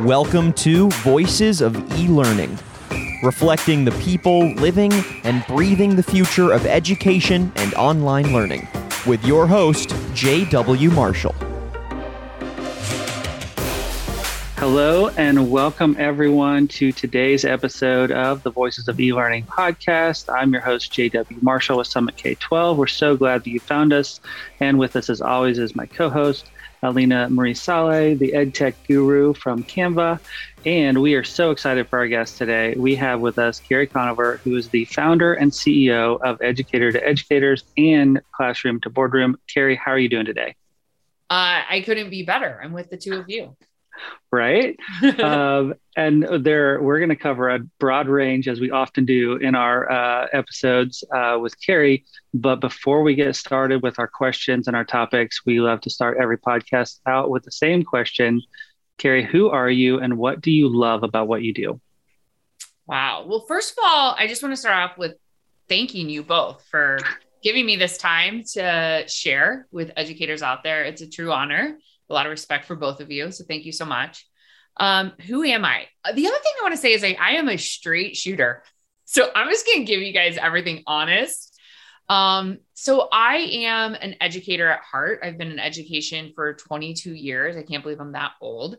Welcome to Voices of E Learning, reflecting the people living and breathing the future of education and online learning, with your host, J.W. Marshall. Hello, and welcome everyone to today's episode of the Voices of E Learning podcast. I'm your host, J.W. Marshall with Summit K 12. We're so glad that you found us. And with us, as always, is my co host, Alina Marie Saleh, the EdTech guru from Canva. And we are so excited for our guest today. We have with us Carrie Conover, who is the founder and CEO of Educator to Educators and Classroom to Boardroom. Carrie, how are you doing today? Uh, I couldn't be better. I'm with the two of you right? um, and there, we're going to cover a broad range, as we often do in our uh, episodes uh, with Carrie. But before we get started with our questions and our topics, we love to start every podcast out with the same question. Carrie, who are you and what do you love about what you do? Wow. Well, first of all, I just want to start off with thanking you both for giving me this time to share with educators out there. It's a true honor a lot of respect for both of you. So thank you so much. Um, who am I? The other thing I want to say is I, I am a straight shooter. So I'm just going to give you guys everything honest. Um, so I am an educator at heart. I've been in education for 22 years. I can't believe I'm that old.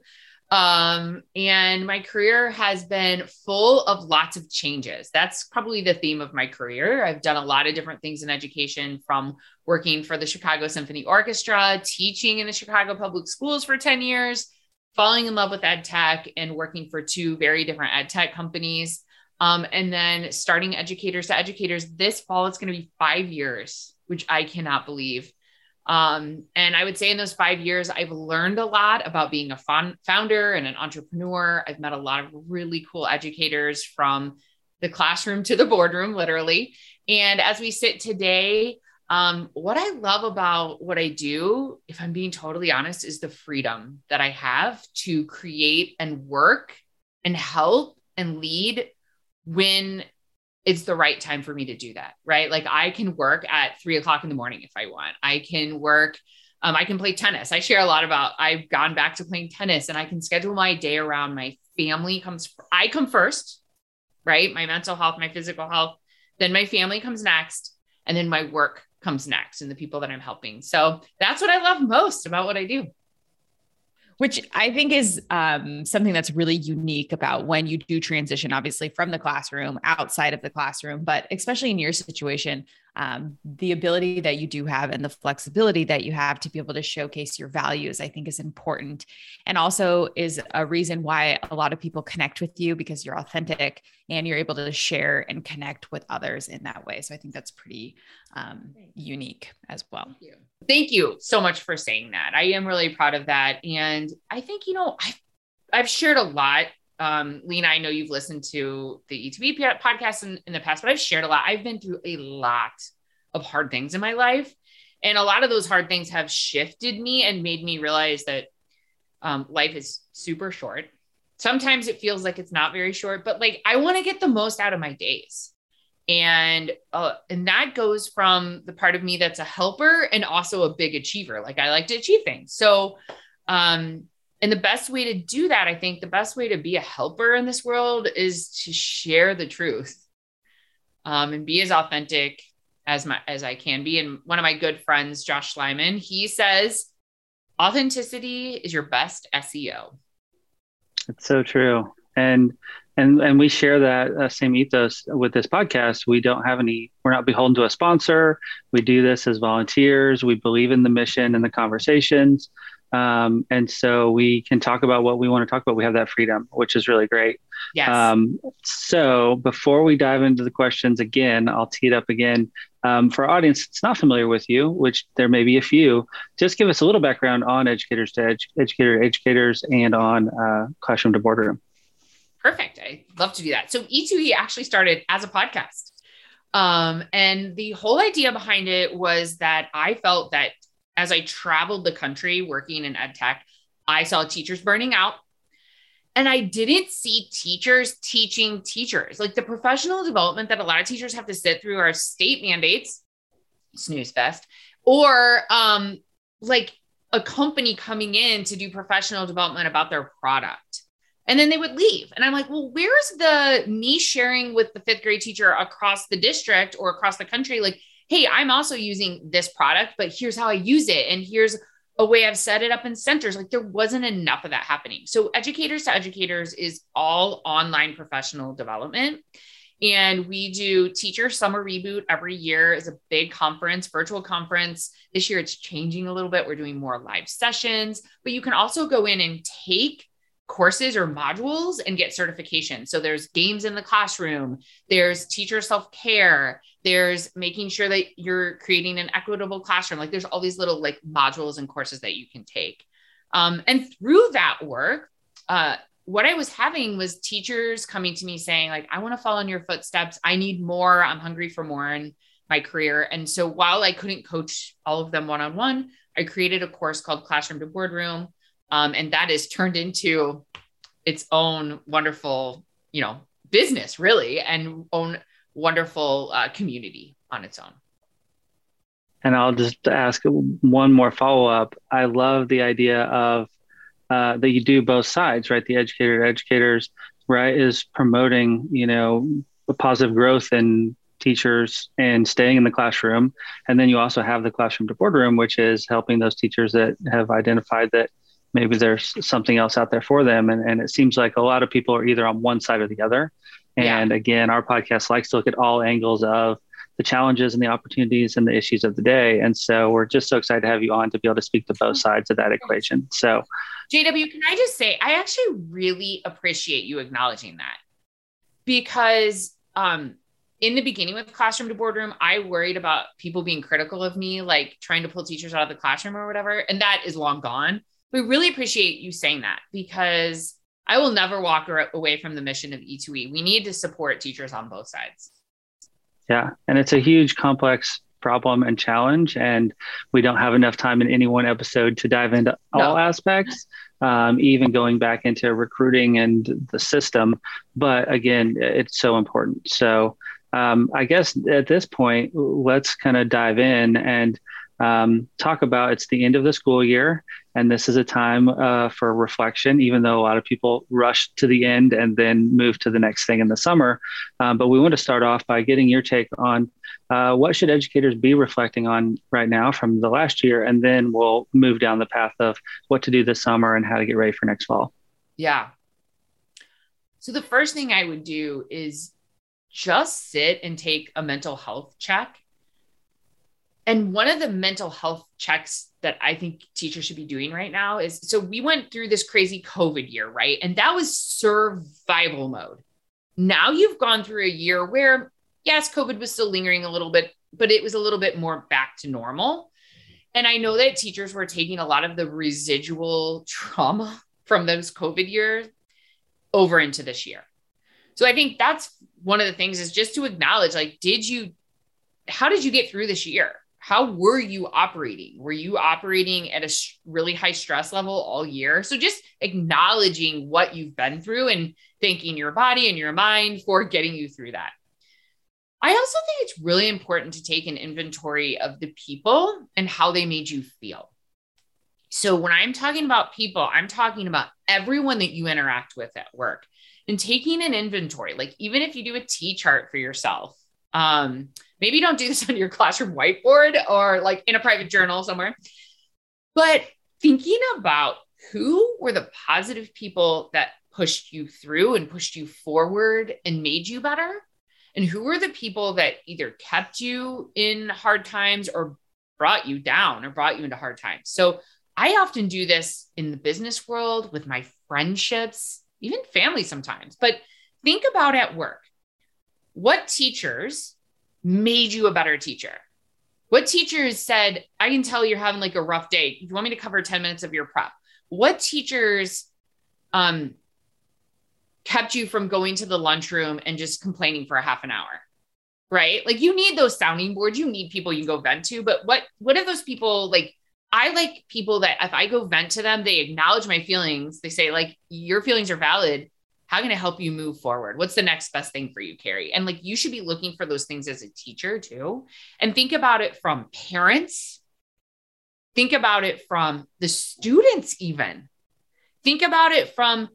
Um, and my career has been full of lots of changes. That's probably the theme of my career. I've done a lot of different things in education from working for the Chicago Symphony Orchestra, teaching in the Chicago Public Schools for 10 years, falling in love with ed tech, and working for two very different ed tech companies. Um, and then starting educators to educators this fall, it's going to be five years, which I cannot believe. Um, and I would say in those five years, I've learned a lot about being a founder and an entrepreneur. I've met a lot of really cool educators from the classroom to the boardroom, literally. And as we sit today, um, what I love about what I do, if I'm being totally honest, is the freedom that I have to create and work and help and lead when it's the right time for me to do that, right? Like I can work at three o'clock in the morning if I want. I can work, um, I can play tennis. I share a lot about I've gone back to playing tennis and I can schedule my day around my family comes, I come first, right? My mental health, my physical health, then my family comes next, and then my work comes next and the people that I'm helping. So that's what I love most about what I do which I think is um, something that's really unique about when you do transition, obviously from the classroom outside of the classroom, but especially in your situation, um, the ability that you do have and the flexibility that you have to be able to showcase your values, I think is important. And also is a reason why a lot of people connect with you because you're authentic and you're able to share and connect with others in that way. So I think that's pretty um, unique as well. Thank you. Thank you so much for saying that. I am really proud of that. And I think, you know, I've, I've shared a lot um, Lena, I know you've listened to the ETB podcast in, in the past, but I've shared a lot. I've been through a lot of hard things in my life. And a lot of those hard things have shifted me and made me realize that um, life is super short. Sometimes it feels like it's not very short, but like I want to get the most out of my days. And uh, and that goes from the part of me that's a helper and also a big achiever. Like I like to achieve things. So um, and the best way to do that, I think the best way to be a helper in this world is to share the truth um, and be as authentic as my as I can be. And one of my good friends, Josh Lyman, he says authenticity is your best SEO. It's so true. And and and we share that uh, same ethos with this podcast. We don't have any. We're not beholden to a sponsor. We do this as volunteers. We believe in the mission and the conversations. Um, and so we can talk about what we want to talk about. We have that freedom, which is really great. Yes. Um, so before we dive into the questions again, I'll tee it up again. Um, for our audience that's not familiar with you, which there may be a few, just give us a little background on educators to edu- educator educators and on uh, classroom to boardroom. Perfect. I love to do that. So E2E actually started as a podcast. Um, and the whole idea behind it was that I felt that as I traveled the country working in ed tech, I saw teachers burning out. And I didn't see teachers teaching teachers. Like the professional development that a lot of teachers have to sit through are state mandates, snooze fest, or um, like a company coming in to do professional development about their product. and then they would leave. And I'm like, well, where's the me sharing with the fifth grade teacher across the district or across the country? Like, hey, I'm also using this product, but here's how I use it. And here's a way I've set it up in centers. Like, there wasn't enough of that happening. So, educators to educators is all online professional development. And we do teacher summer reboot every year is a big conference, virtual conference. This year it's changing a little bit. We're doing more live sessions, but you can also go in and take courses or modules and get certification. So there's games in the classroom, there's teacher self-care, there's making sure that you're creating an equitable classroom. Like there's all these little like modules and courses that you can take. Um, and through that work, uh, what I was having was teachers coming to me saying, like, I want to follow in your footsteps. I need more. I'm hungry for more in my career. And so while I couldn't coach all of them one on one, I created a course called Classroom to Boardroom. Um, and that is turned into its own wonderful, you know, business, really, and own wonderful uh, community on its own. And I'll just ask one more follow up. I love the idea of uh, that you do both sides, right? The educator educators, right, is promoting, you know, positive growth in teachers and staying in the classroom. And then you also have the classroom to boardroom, which is helping those teachers that have identified that maybe there's something else out there for them. And, and it seems like a lot of people are either on one side or the other. And yeah. again, our podcast likes to look at all angles of the challenges and the opportunities and the issues of the day. And so we're just so excited to have you on to be able to speak to both sides of that equation. So, JW, can I just say, I actually really appreciate you acknowledging that because um, in the beginning with classroom to boardroom, I worried about people being critical of me, like trying to pull teachers out of the classroom or whatever. And that is long gone. We really appreciate you saying that because I will never walk away from the mission of E2E. We need to support teachers on both sides. Yeah. And it's a huge, complex problem and challenge. And we don't have enough time in any one episode to dive into no. all aspects, um, even going back into recruiting and the system. But again, it's so important. So um, I guess at this point, let's kind of dive in and um, talk about it's the end of the school year and this is a time uh, for reflection even though a lot of people rush to the end and then move to the next thing in the summer. Um, but we want to start off by getting your take on uh, what should educators be reflecting on right now from the last year? And then we'll move down the path of what to do this summer and how to get ready for next fall. Yeah. So the first thing i would do is just sit and take a mental health check. And one of the mental health checks that I think teachers should be doing right now is so we went through this crazy COVID year, right? And that was survival mode. Now you've gone through a year where, yes, COVID was still lingering a little bit, but it was a little bit more back to normal. And I know that teachers were taking a lot of the residual trauma from those COVID years over into this year. So I think that's one of the things is just to acknowledge like, did you, how did you get through this year? How were you operating? Were you operating at a really high stress level all year? So just acknowledging what you've been through and thanking your body and your mind for getting you through that. I also think it's really important to take an inventory of the people and how they made you feel. So when I'm talking about people, I'm talking about everyone that you interact with at work and taking an inventory. Like even if you do a T chart for yourself, um, maybe don't do this on your classroom whiteboard or like in a private journal somewhere. But thinking about who were the positive people that pushed you through and pushed you forward and made you better? And who were the people that either kept you in hard times or brought you down or brought you into hard times? So I often do this in the business world with my friendships, even family sometimes. But think about at work what teachers made you a better teacher? What teachers said, I can tell you're having like a rough day. You want me to cover 10 minutes of your prep? What teachers um, kept you from going to the lunchroom and just complaining for a half an hour? Right? Like you need those sounding boards. You need people you can go vent to. But what what are those people like? I like people that if I go vent to them, they acknowledge my feelings. They say, like, your feelings are valid how can I help you move forward? What's the next best thing for you, Carrie? And like you should be looking for those things as a teacher too. And think about it from parents. Think about it from the students, even. Think about it from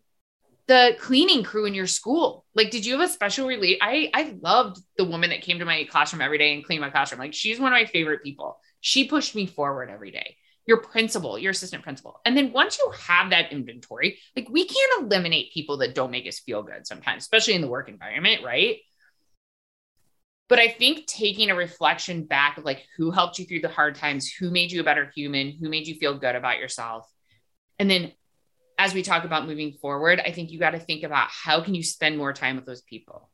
the cleaning crew in your school. Like, did you have a special relief? I I loved the woman that came to my classroom every day and cleaned my classroom. Like, she's one of my favorite people. She pushed me forward every day. Your principal, your assistant principal. And then once you have that inventory, like we can't eliminate people that don't make us feel good sometimes, especially in the work environment, right? But I think taking a reflection back of like who helped you through the hard times, who made you a better human, who made you feel good about yourself. And then as we talk about moving forward, I think you got to think about how can you spend more time with those people?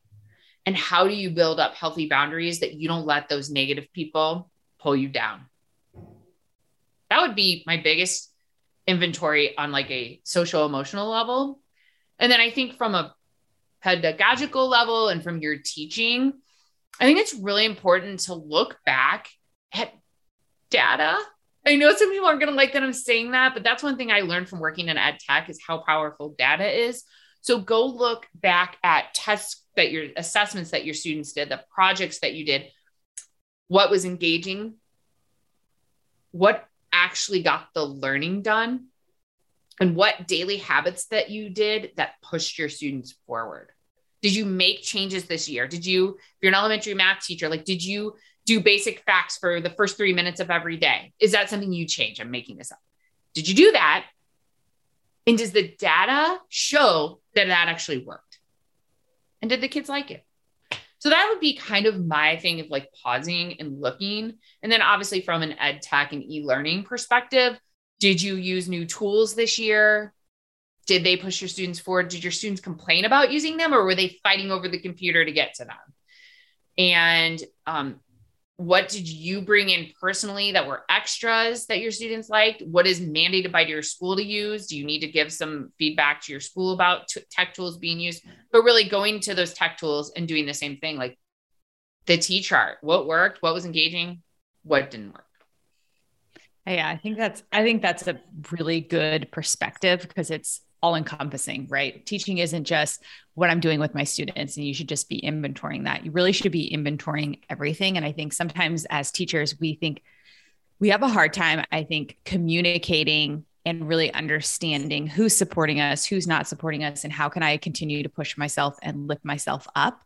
And how do you build up healthy boundaries that you don't let those negative people pull you down? That would be my biggest inventory on like a social emotional level. And then I think from a pedagogical level and from your teaching, I think it's really important to look back at data I know some people aren't going to like that I'm saying that, but that's one thing I learned from working in ed tech is how powerful data is. So go look back at tests that your assessments that your students did, the projects that you did, what was engaging, what actually got the learning done, and what daily habits that you did that pushed your students forward. Did you make changes this year? Did you, if you're an elementary math teacher, like, did you do basic facts for the first three minutes of every day. Is that something you change? I'm making this up. Did you do that? And does the data show that that actually worked? And did the kids like it? So that would be kind of my thing of like pausing and looking. And then obviously from an ed tech and e-learning perspective, did you use new tools this year? Did they push your students forward? Did your students complain about using them or were they fighting over the computer to get to them? And um, what did you bring in personally that were extras that your students liked? What is mandated by your school to use? Do you need to give some feedback to your school about t- tech tools being used? But really going to those tech tools and doing the same thing like the t chart what worked what was engaging what didn't work. Yeah i think that's i think that's a really good perspective because it's all encompassing, right? Teaching isn't just what I'm doing with my students, and you should just be inventorying that. You really should be inventorying everything. And I think sometimes as teachers, we think we have a hard time, I think, communicating and really understanding who's supporting us, who's not supporting us, and how can I continue to push myself and lift myself up.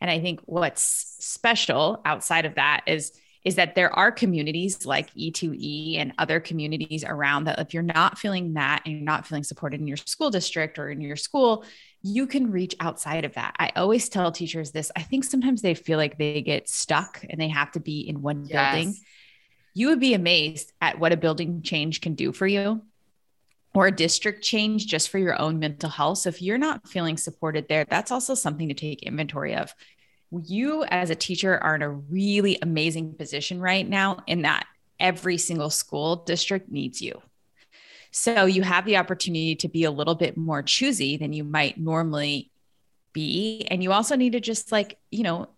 And I think what's special outside of that is is that there are communities like E2E and other communities around that if you're not feeling that and you're not feeling supported in your school district or in your school, you can reach outside of that. I always tell teachers this. I think sometimes they feel like they get stuck and they have to be in one yes. building. You would be amazed at what a building change can do for you or a district change just for your own mental health. So if you're not feeling supported there, that's also something to take inventory of you as a teacher are in a really amazing position right now in that every single school district needs you. So you have the opportunity to be a little bit more choosy than you might normally be. And you also need to just like, you know,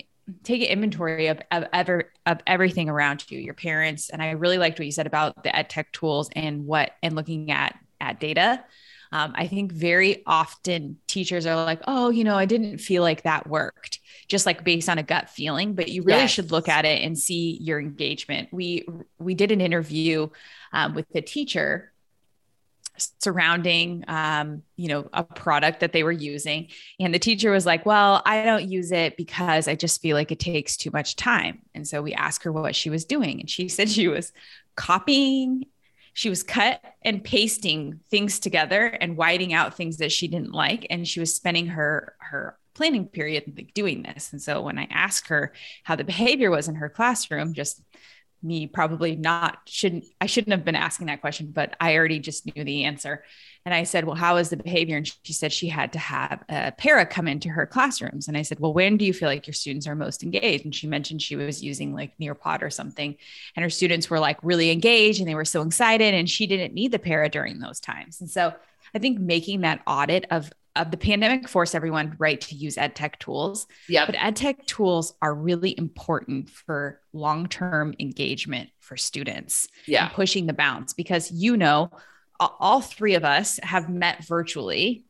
take an inventory of, of ever of everything around you, your parents. And I really liked what you said about the ed tech tools and what and looking at at data. Um, I think very often teachers are like, oh, you know, I didn't feel like that worked just like based on a gut feeling, but you really yes. should look at it and see your engagement. We we did an interview um, with the teacher surrounding um, you know a product that they were using and the teacher was like well i don't use it because i just feel like it takes too much time and so we asked her what she was doing and she said she was copying she was cut and pasting things together and whiting out things that she didn't like and she was spending her her planning period doing this. And so when I asked her how the behavior was in her classroom, just me probably not shouldn't I shouldn't have been asking that question, but I already just knew the answer. And I said, Well, how is the behavior? And she said she had to have a para come into her classrooms. And I said, Well, when do you feel like your students are most engaged? And she mentioned she was using like Nearpod or something. And her students were like really engaged and they were so excited. And she didn't need the para during those times. And so I think making that audit of uh, the pandemic forced everyone right to use ed tech tools. Yeah. But ed tech tools are really important for long term engagement for students. Yeah. pushing the bounds because you know, all three of us have met virtually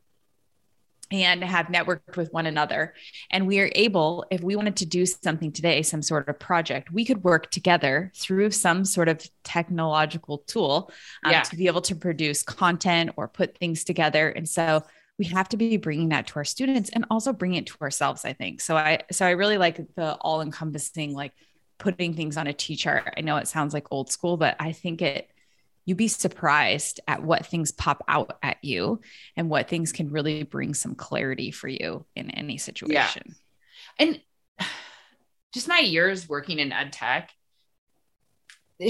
and have networked with one another. And we are able, if we wanted to do something today, some sort of project, we could work together through some sort of technological tool um, yeah. to be able to produce content or put things together. And so we have to be bringing that to our students and also bring it to ourselves i think. So i so i really like the all encompassing like putting things on a t-chart. I know it sounds like old school but i think it you'd be surprised at what things pop out at you and what things can really bring some clarity for you in any situation. Yeah. and just my years working in ed tech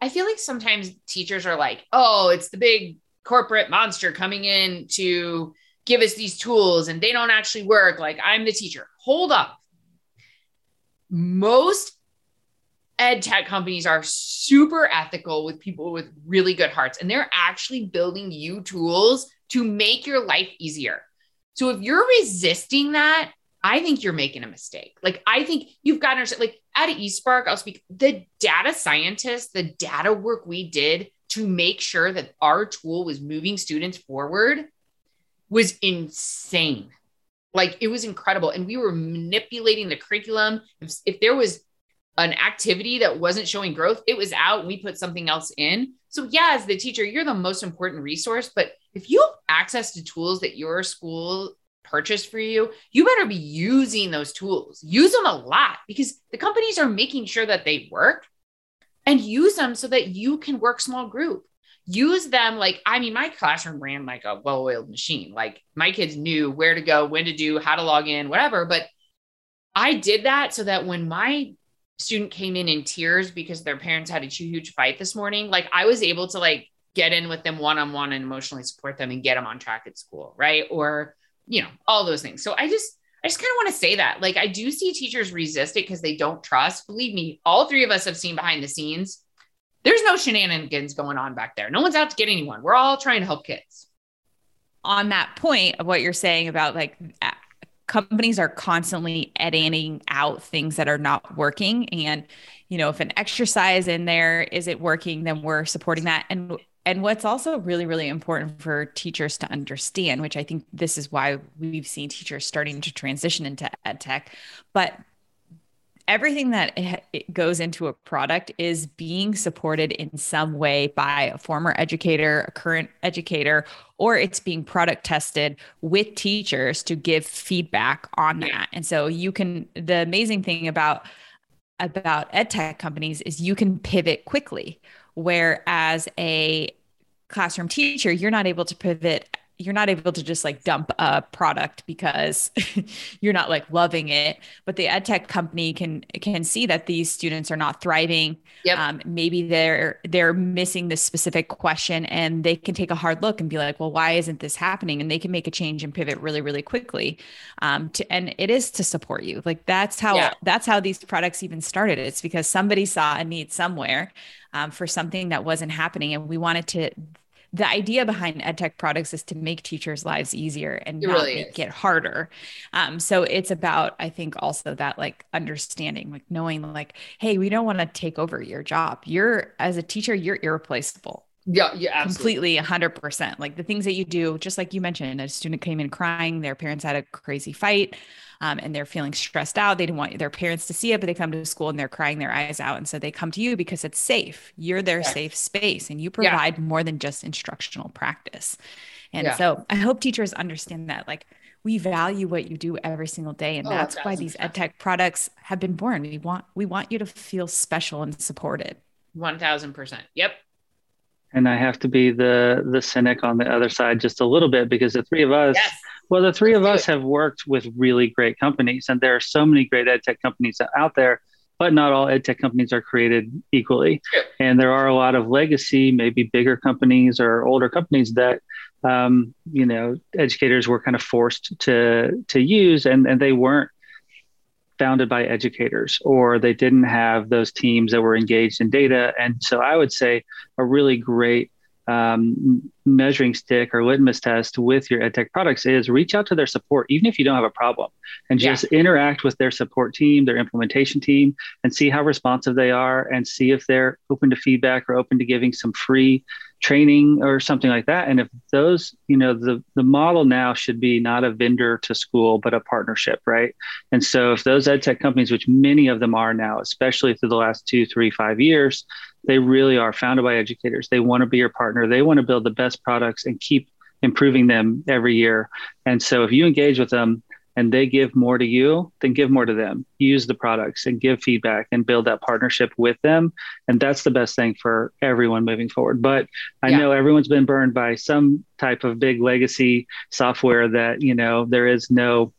I feel like sometimes teachers are like, oh, it's the big corporate monster coming in to give us these tools and they don't actually work. Like, I'm the teacher. Hold up. Most ed tech companies are super ethical with people with really good hearts, and they're actually building you tools to make your life easier. So if you're resisting that, I think you're making a mistake. Like, I think you've got to understand, like, at eSpark, I'll speak the data scientists, the data work we did to make sure that our tool was moving students forward was insane. Like, it was incredible. And we were manipulating the curriculum. If, if there was an activity that wasn't showing growth, it was out. We put something else in. So, yeah, as the teacher, you're the most important resource. But if you have access to tools that your school purchased for you, you better be using those tools. Use them a lot because the companies are making sure that they work and use them so that you can work small group. Use them like, I mean, my classroom ran like a well oiled machine. Like my kids knew where to go, when to do, how to log in, whatever. But I did that so that when my student came in in tears because their parents had a huge fight this morning, like I was able to like get in with them one on one and emotionally support them and get them on track at school. Right. Or, you know, all those things. So I just, I just kind of want to say that. Like, I do see teachers resist it because they don't trust. Believe me, all three of us have seen behind the scenes. There's no shenanigans going on back there. No one's out to get anyone. We're all trying to help kids. On that point of what you're saying about like companies are constantly editing out things that are not working. And, you know, if an exercise in there isn't working, then we're supporting that. And and what's also really, really important for teachers to understand, which I think this is why we've seen teachers starting to transition into ed tech, but everything that it goes into a product is being supported in some way by a former educator, a current educator, or it's being product tested with teachers to give feedback on that. And so you can the amazing thing about about ed tech companies is you can pivot quickly whereas a classroom teacher, you're not able to pivot you're not able to just like dump a product because you're not like loving it. But the ed tech company can can see that these students are not thriving. Yep. Um, maybe they're they're missing this specific question and they can take a hard look and be like well why isn't this happening? And they can make a change and pivot really really quickly. Um, to and it is to support you. Like that's how yeah. that's how these products even started. It's because somebody saw a need somewhere um, for something that wasn't happening and we wanted to the idea behind edtech products is to make teachers' lives easier and it not really make is. it harder. Um, so it's about, I think, also that like understanding, like knowing, like, hey, we don't want to take over your job. You're as a teacher, you're irreplaceable. Yeah, yeah, absolutely. completely 100%. Like the things that you do, just like you mentioned, a student came in crying, their parents had a crazy fight um, and they're feeling stressed out. They didn't want their parents to see it, but they come to school and they're crying their eyes out. And so they come to you because it's safe. You're their yeah. safe space and you provide yeah. more than just instructional practice. And yeah. so I hope teachers understand that. Like, we value what you do every single day and oh, that's why these ed tech products have been born we want we want you to feel special and supported 1000% yep and i have to be the the cynic on the other side just a little bit because the three of us yes. Well, the 3 of us have worked with really great companies, and there are so many great ed tech companies out there, but not all ed tech companies are created equally. And there are a lot of legacy, maybe bigger companies or older companies that um, you know educators were kind of forced to to use, and and they weren't founded by educators or they didn't have those teams that were engaged in data. And so I would say a really great um, measuring stick or litmus test with your edtech products is reach out to their support, even if you don't have a problem, and just yeah. interact with their support team, their implementation team, and see how responsive they are, and see if they're open to feedback or open to giving some free training or something like that. And if those, you know, the the model now should be not a vendor to school, but a partnership, right? And so if those ed tech companies, which many of them are now, especially through the last two, three, five years, they really are founded by educators. They want to be your partner. They want to build the best products and keep improving them every year. And so if you engage with them and they give more to you, then give more to them. Use the products and give feedback and build that partnership with them. And that's the best thing for everyone moving forward. But I yeah. know everyone's been burned by some type of big legacy software that, you know, there is no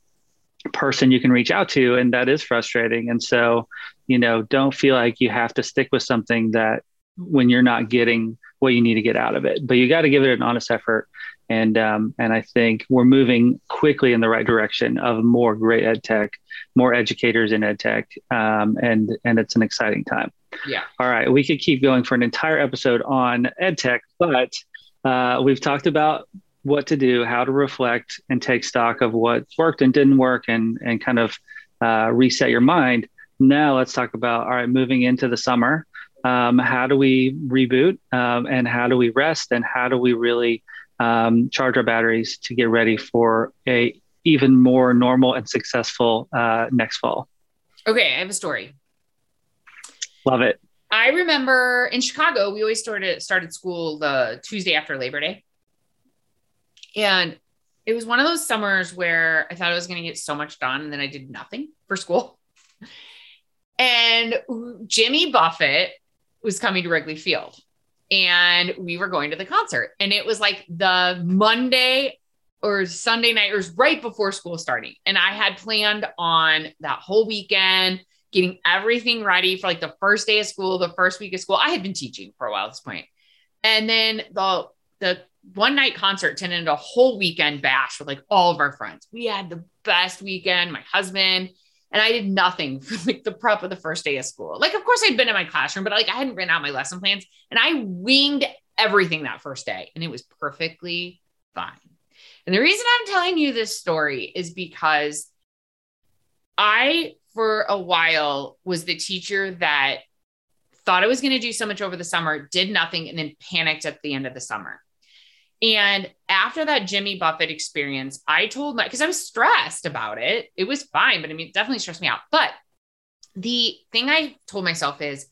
person you can reach out to and that is frustrating and so you know don't feel like you have to stick with something that when you're not getting what you need to get out of it but you got to give it an honest effort and um, and I think we're moving quickly in the right direction of more great ed tech, more educators in ed tech, um, and and it's an exciting time. Yeah. All right, we could keep going for an entire episode on ed tech, but uh, we've talked about what to do, how to reflect and take stock of what worked and didn't work, and and kind of uh, reset your mind. Now let's talk about all right, moving into the summer. Um, how do we reboot um, and how do we rest and how do we really um, charge our batteries to get ready for a even more normal and successful uh, next fall? Okay, I have a story. Love it. I remember in Chicago, we always started started school the Tuesday after Labor Day. And it was one of those summers where I thought I was going to get so much done and then I did nothing for school. And Jimmy Buffett was coming to Wrigley Field and we were going to the concert. And it was like the Monday or Sunday night, or right before school starting. And I had planned on that whole weekend getting everything ready for like the first day of school, the first week of school. I had been teaching for a while at this point. And then the the one night concert turned into a whole weekend bash with like all of our friends. We had the best weekend, my husband, and I did nothing for like the prep of the first day of school. Like, of course, I'd been in my classroom, but like I hadn't written out my lesson plans and I winged everything that first day and it was perfectly fine. And the reason I'm telling you this story is because I, for a while, was the teacher that thought I was going to do so much over the summer, did nothing, and then panicked at the end of the summer. And after that Jimmy Buffett experience, I told my because I was stressed about it. It was fine, but I mean, it definitely stressed me out. But the thing I told myself is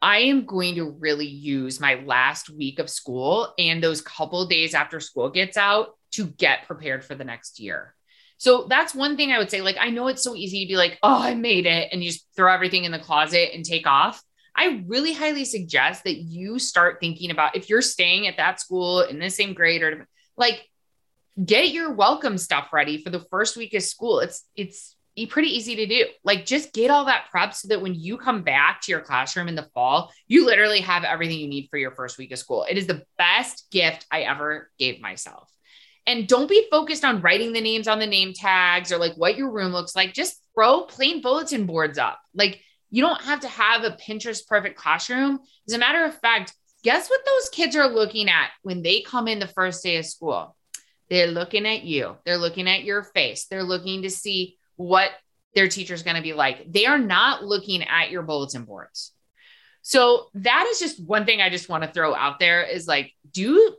I am going to really use my last week of school and those couple days after school gets out to get prepared for the next year. So that's one thing I would say. Like, I know it's so easy to be like, oh, I made it, and you just throw everything in the closet and take off. I really highly suggest that you start thinking about if you're staying at that school in the same grade or like get your welcome stuff ready for the first week of school. It's it's pretty easy to do. Like just get all that prep so that when you come back to your classroom in the fall, you literally have everything you need for your first week of school. It is the best gift I ever gave myself. And don't be focused on writing the names on the name tags or like what your room looks like. Just throw plain bulletin boards up. Like you don't have to have a Pinterest perfect classroom. As a matter of fact, guess what those kids are looking at when they come in the first day of school? They're looking at you. They're looking at your face. They're looking to see what their teacher's going to be like. They are not looking at your bulletin boards. So that is just one thing I just want to throw out there is like, do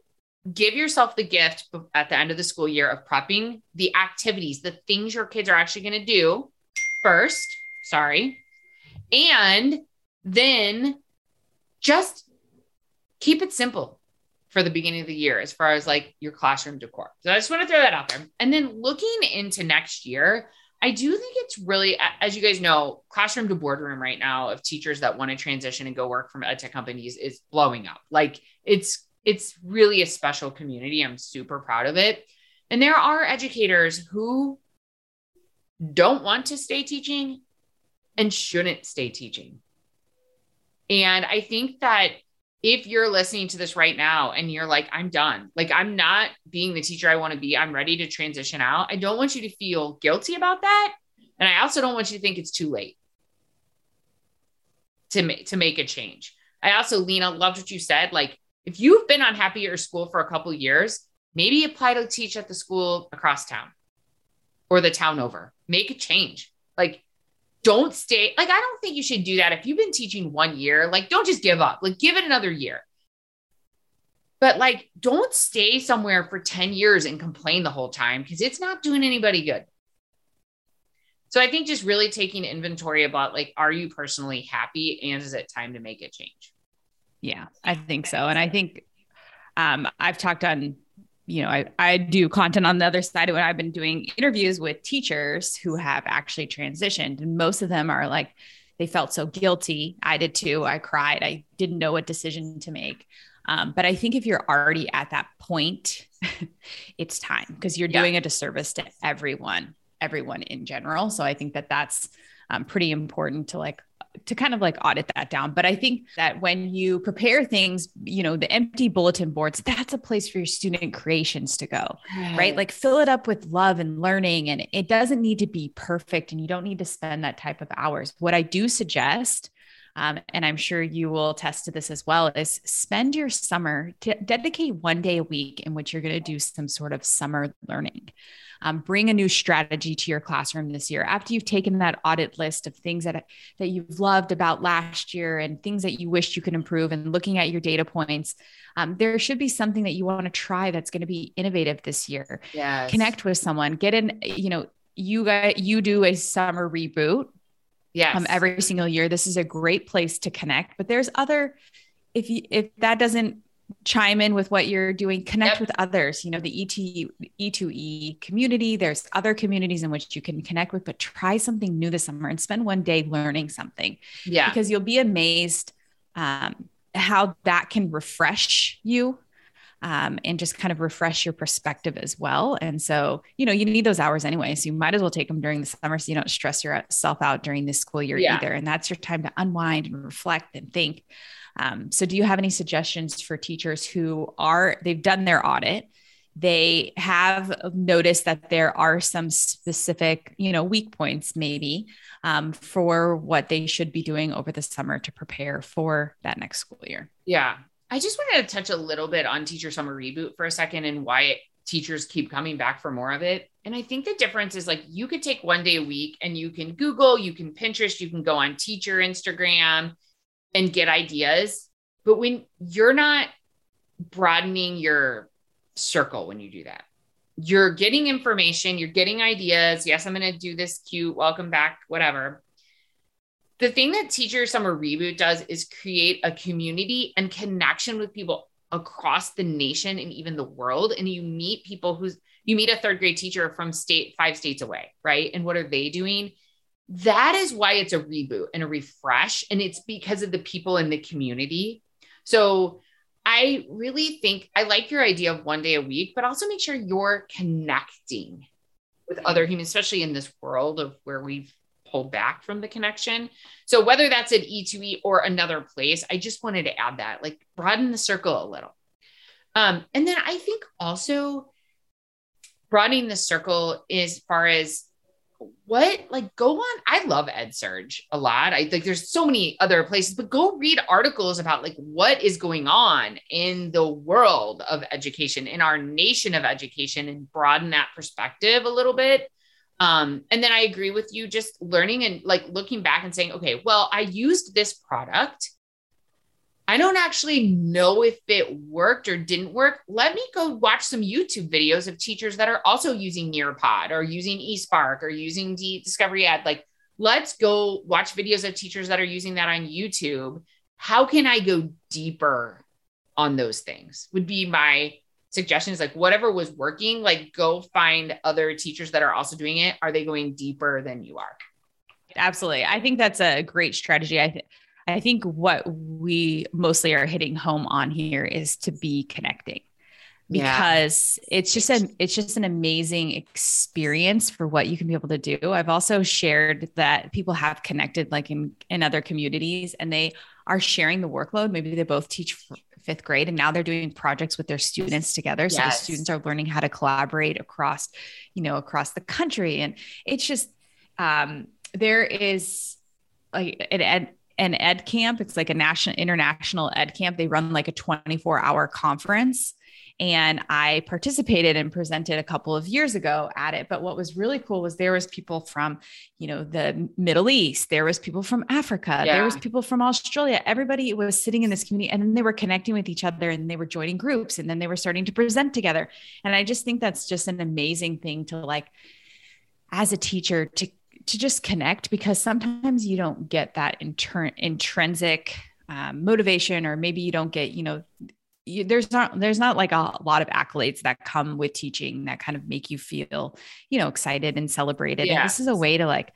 give yourself the gift at the end of the school year of prepping the activities, the things your kids are actually going to do first. Sorry. And then just keep it simple for the beginning of the year as far as like your classroom decor. So I just want to throw that out there. And then looking into next year, I do think it's really, as you guys know, classroom to boardroom right now of teachers that want to transition and go work from ed tech companies is blowing up. Like it's it's really a special community. I'm super proud of it. And there are educators who don't want to stay teaching and shouldn't stay teaching. And I think that if you're listening to this right now and you're like, I'm done, like I'm not being the teacher I want to be, I'm ready to transition out. I don't want you to feel guilty about that. And I also don't want you to think it's too late to, ma- to make a change. I also, Lena, loved what you said. Like, if you've been unhappy at your school for a couple years, maybe apply to teach at the school across town or the town over. Make a change. Like, don't stay like i don't think you should do that if you've been teaching one year like don't just give up like give it another year. But like don't stay somewhere for 10 years and complain the whole time because it's not doing anybody good. So i think just really taking inventory about like are you personally happy and is it time to make a change? Yeah i think so and i think um, i've talked on you know, I, I do content on the other side of it. I've been doing interviews with teachers who have actually transitioned, and most of them are like, they felt so guilty. I did too. I cried. I didn't know what decision to make. Um, but I think if you're already at that point, it's time because you're yeah. doing a disservice to everyone, everyone in general. So I think that that's um, pretty important to like to kind of like audit that down. But I think that when you prepare things, you know, the empty bulletin boards, that's a place for your student creations to go, right? right? Like fill it up with love and learning. And it doesn't need to be perfect and you don't need to spend that type of hours. What I do suggest um, and I'm sure you will attest to this as well, is spend your summer to dedicate one day a week in which you're going to do some sort of summer learning. Um, bring a new strategy to your classroom this year after you've taken that audit list of things that that you've loved about last year and things that you wish you could improve and looking at your data points um, there should be something that you want to try that's going to be innovative this year yes. connect with someone get in you know you got you do a summer reboot yes. um, every single year. This is a great place to connect. But there's other, if you if that doesn't chime in with what you're doing, connect yep. with others. You know, the ET E2E community. There's other communities in which you can connect with, but try something new this summer and spend one day learning something. Yeah, because you'll be amazed um, how that can refresh you um, and just kind of refresh your perspective as well. And so, you know, you need those hours anyway. So you might as well take them during the summer so you don't stress yourself out during this school year yeah. either. And that's your time to unwind and reflect and think. Um, so, do you have any suggestions for teachers who are, they've done their audit? They have noticed that there are some specific, you know, weak points maybe um, for what they should be doing over the summer to prepare for that next school year. Yeah, I just wanted to touch a little bit on Teacher Summer Reboot for a second and why teachers keep coming back for more of it. And I think the difference is like you could take one day a week and you can Google, you can Pinterest, you can go on teacher Instagram and get ideas. But when you're not broadening your circle when you do that, you're getting information, you're getting ideas. Yes, I'm going to do this cute, welcome back, whatever the thing that Teacher Summer Reboot does is create a community and connection with people across the nation and even the world. And you meet people who's you meet a third grade teacher from state five states away, right? And what are they doing? That is why it's a reboot and a refresh. And it's because of the people in the community. So I really think I like your idea of one day a week, but also make sure you're connecting with other humans, especially in this world of where we've pulled back from the connection. So whether that's at E2E or another place, I just wanted to add that, like broaden the circle a little. Um, and then I think also broadening the circle as far as what like go on i love edsurge a lot i think there's so many other places but go read articles about like what is going on in the world of education in our nation of education and broaden that perspective a little bit um, and then I agree with you, just learning and like looking back and saying, okay, well, I used this product. I don't actually know if it worked or didn't work. Let me go watch some YouTube videos of teachers that are also using Nearpod or using eSpark or using D- Discovery Ed. Like, let's go watch videos of teachers that are using that on YouTube. How can I go deeper on those things? Would be my suggestions like whatever was working like go find other teachers that are also doing it are they going deeper than you are absolutely i think that's a great strategy i think i think what we mostly are hitting home on here is to be connecting because yeah. it's just an it's just an amazing experience for what you can be able to do. I've also shared that people have connected like in in other communities and they are sharing the workload. Maybe they both teach fifth grade and now they're doing projects with their students together. So yes. the students are learning how to collaborate across, you know, across the country. And it's just um there is like an an ed camp. It's like a national international ed camp. They run like a 24 hour conference and I participated and presented a couple of years ago at it. But what was really cool was there was people from, you know, the Middle East, there was people from Africa, yeah. there was people from Australia. Everybody was sitting in this community and then they were connecting with each other and they were joining groups and then they were starting to present together. And I just think that's just an amazing thing to like as a teacher to to just connect because sometimes you don't get that inter- intrinsic um, motivation or maybe you don't get you know you, there's not there's not like a lot of accolades that come with teaching that kind of make you feel you know excited and celebrated yeah. and this is a way to like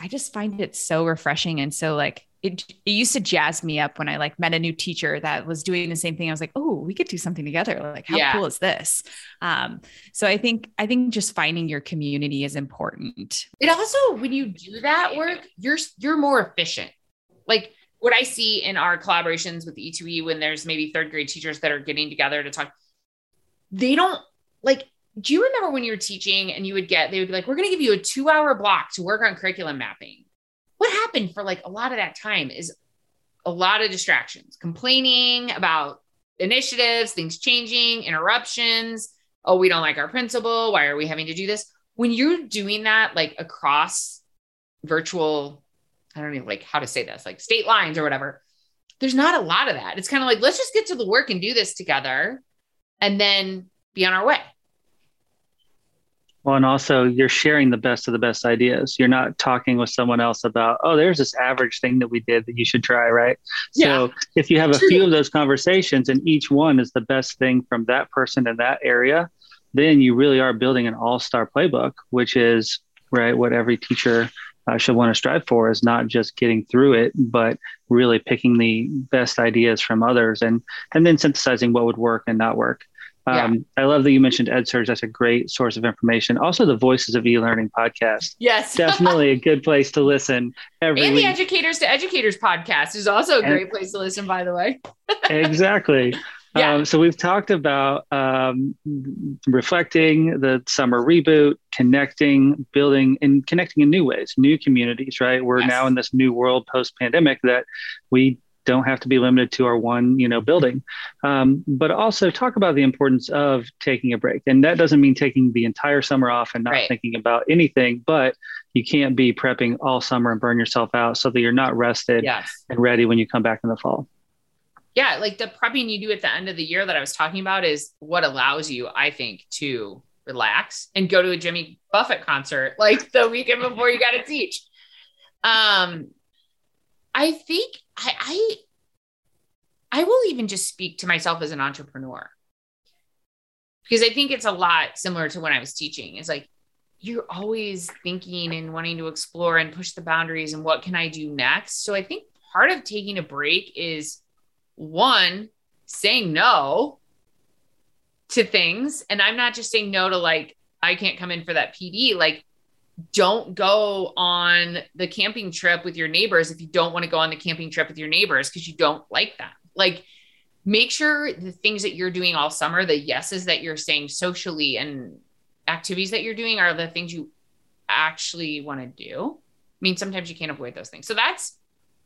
i just find it so refreshing and so like it, it used to jazz me up when I like met a new teacher that was doing the same thing. I was like, oh, we could do something together. Like, how yeah. cool is this? Um, so I think I think just finding your community is important. It also, when you do that work, you're you're more efficient. Like what I see in our collaborations with E2E when there's maybe third grade teachers that are getting together to talk, they don't like. Do you remember when you were teaching and you would get, they would be like, we're going to give you a two hour block to work on curriculum mapping what happened for like a lot of that time is a lot of distractions, complaining about initiatives, things changing, interruptions. Oh, we don't like our principal. Why are we having to do this? When you're doing that, like across virtual, I don't know like how to say this, like state lines or whatever, there's not a lot of that. It's kind of like, let's just get to the work and do this together and then be on our way. Well, and also you're sharing the best of the best ideas. You're not talking with someone else about, oh, there's this average thing that we did that you should try, right? Yeah. So if you have a few of those conversations and each one is the best thing from that person in that area, then you really are building an all-star playbook, which is right what every teacher uh, should want to strive for is not just getting through it, but really picking the best ideas from others and and then synthesizing what would work and not work. Um, yeah. I love that you mentioned EdSurge. That's a great source of information. Also, the Voices of E-Learning podcast. Yes, definitely a good place to listen. Every and week. the Educators to Educators podcast is also a great and, place to listen. By the way. exactly. Yeah. Um, so we've talked about um, reflecting the summer reboot, connecting, building, and connecting in new ways, new communities. Right, we're yes. now in this new world post-pandemic that we don't have to be limited to our one you know building um, but also talk about the importance of taking a break and that doesn't mean taking the entire summer off and not right. thinking about anything but you can't be prepping all summer and burn yourself out so that you're not rested yes. and ready when you come back in the fall yeah like the prepping you do at the end of the year that i was talking about is what allows you i think to relax and go to a jimmy buffett concert like the weekend before you got to teach um I think I, I I will even just speak to myself as an entrepreneur because I think it's a lot similar to when I was teaching. It's like you're always thinking and wanting to explore and push the boundaries and what can I do next. So I think part of taking a break is one saying no to things and I'm not just saying no to like I can't come in for that PD like don't go on the camping trip with your neighbors if you don't want to go on the camping trip with your neighbors because you don't like them. Like, make sure the things that you're doing all summer, the yeses that you're saying socially and activities that you're doing are the things you actually want to do. I mean, sometimes you can't avoid those things. So that's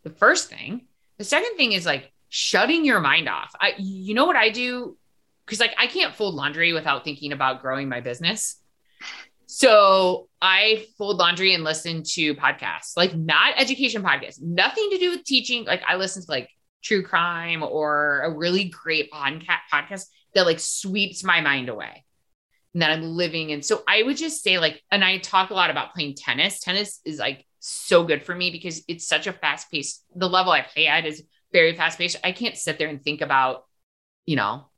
the first thing. The second thing is like shutting your mind off. I, you know what I do? Because like I can't fold laundry without thinking about growing my business. So I fold laundry and listen to podcasts, like not education podcasts, nothing to do with teaching. Like I listen to like true crime or a really great podcast that like sweeps my mind away and that I'm living in. So I would just say like, and I talk a lot about playing tennis. Tennis is like so good for me because it's such a fast pace. The level I play at is very fast paced. I can't sit there and think about, you know,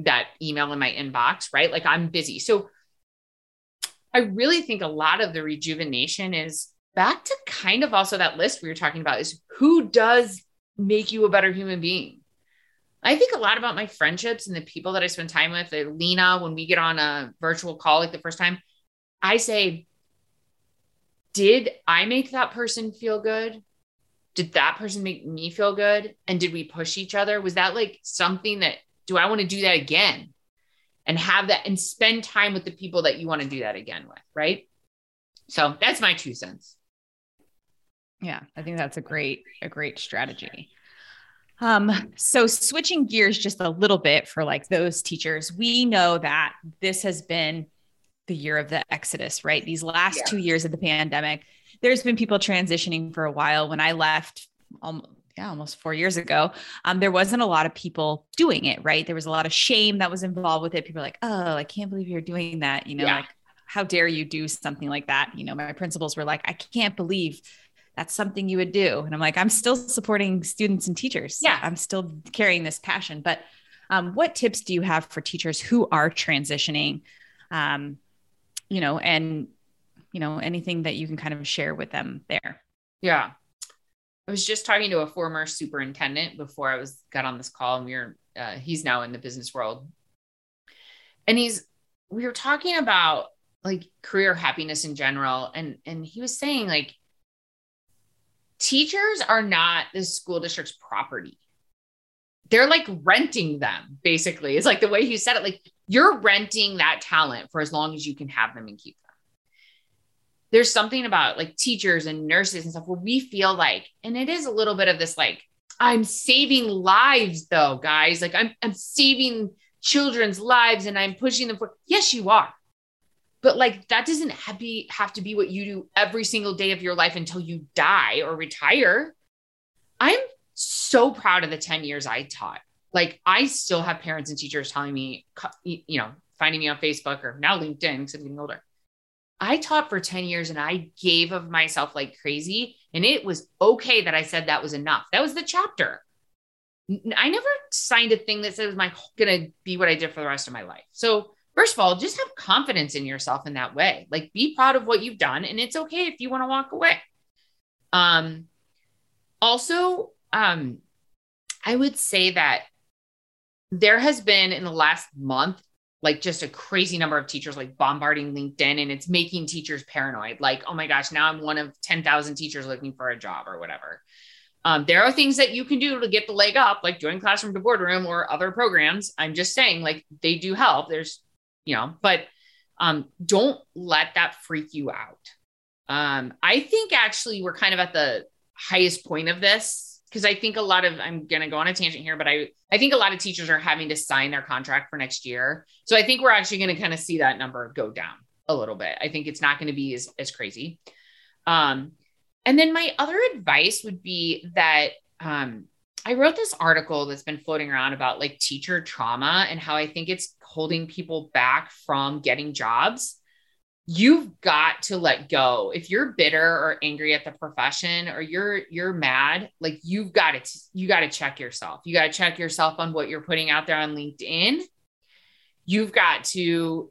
that email in my inbox, right? Like I'm busy. So I really think a lot of the rejuvenation is back to kind of also that list we were talking about is who does make you a better human being. I think a lot about my friendships and the people that I spend time with. Like Lena, when we get on a virtual call like the first time, I say, Did I make that person feel good? Did that person make me feel good? And did we push each other? Was that like something that, do I want to do that again? And have that and spend time with the people that you want to do that again with, right? So that's my two cents. Yeah, I think that's a great a great strategy. Um, so switching gears just a little bit for like those teachers, we know that this has been the year of the exodus, right? These last yeah. two years of the pandemic, there's been people transitioning for a while. When I left um, yeah, almost four years ago, um, there wasn't a lot of people doing it, right? There was a lot of shame that was involved with it. People were like, oh, I can't believe you're doing that. You know, yeah. like, how dare you do something like that? You know, my principals were like, I can't believe that's something you would do. And I'm like, I'm still supporting students and teachers. Yeah. I'm still carrying this passion. But Um, what tips do you have for teachers who are transitioning? Um, you know, and you know, anything that you can kind of share with them there. Yeah. I was just talking to a former superintendent before I was got on this call, and we are uh, he's now in the business world, and he's we were talking about like career happiness in general, and and he was saying like teachers are not the school district's property. They're like renting them, basically. It's like the way he said it, like you're renting that talent for as long as you can have them and keep them. There's something about like teachers and nurses and stuff where we feel like, and it is a little bit of this like, I'm saving lives though, guys. Like I'm I'm saving children's lives and I'm pushing them for yes, you are. But like that doesn't have, have to be what you do every single day of your life until you die or retire. I'm so proud of the 10 years i taught. Like i still have parents and teachers telling me you know finding me on facebook or now linkedin because i'm getting older i taught for 10 years and i gave of myself like crazy and it was okay that i said that was enough that was the chapter i never signed a thing that said it was my gonna be what i did for the rest of my life so first of all, just have confidence in yourself in that way. Like be proud of what you've done and it's okay if you want to walk away. Um also um I would say that there has been in the last month like just a crazy number of teachers like bombarding LinkedIn and it's making teachers paranoid. Like, oh my gosh, now I'm one of 10,000 teachers looking for a job or whatever. Um, there are things that you can do to get the leg up, like join classroom to boardroom or other programs. I'm just saying, like, they do help. There's you know, but um, don't let that freak you out. Um, I think actually we're kind of at the highest point of this because I think a lot of I'm gonna go on a tangent here, but I I think a lot of teachers are having to sign their contract for next year. So I think we're actually gonna kind of see that number go down a little bit. I think it's not gonna be as as crazy. Um, and then my other advice would be that um, I wrote this article that's been floating around about like teacher trauma and how I think it's holding people back from getting jobs. You've got to let go. If you're bitter or angry at the profession or you're you're mad, like you've got to you got to check yourself. You got to check yourself on what you're putting out there on LinkedIn. You've got to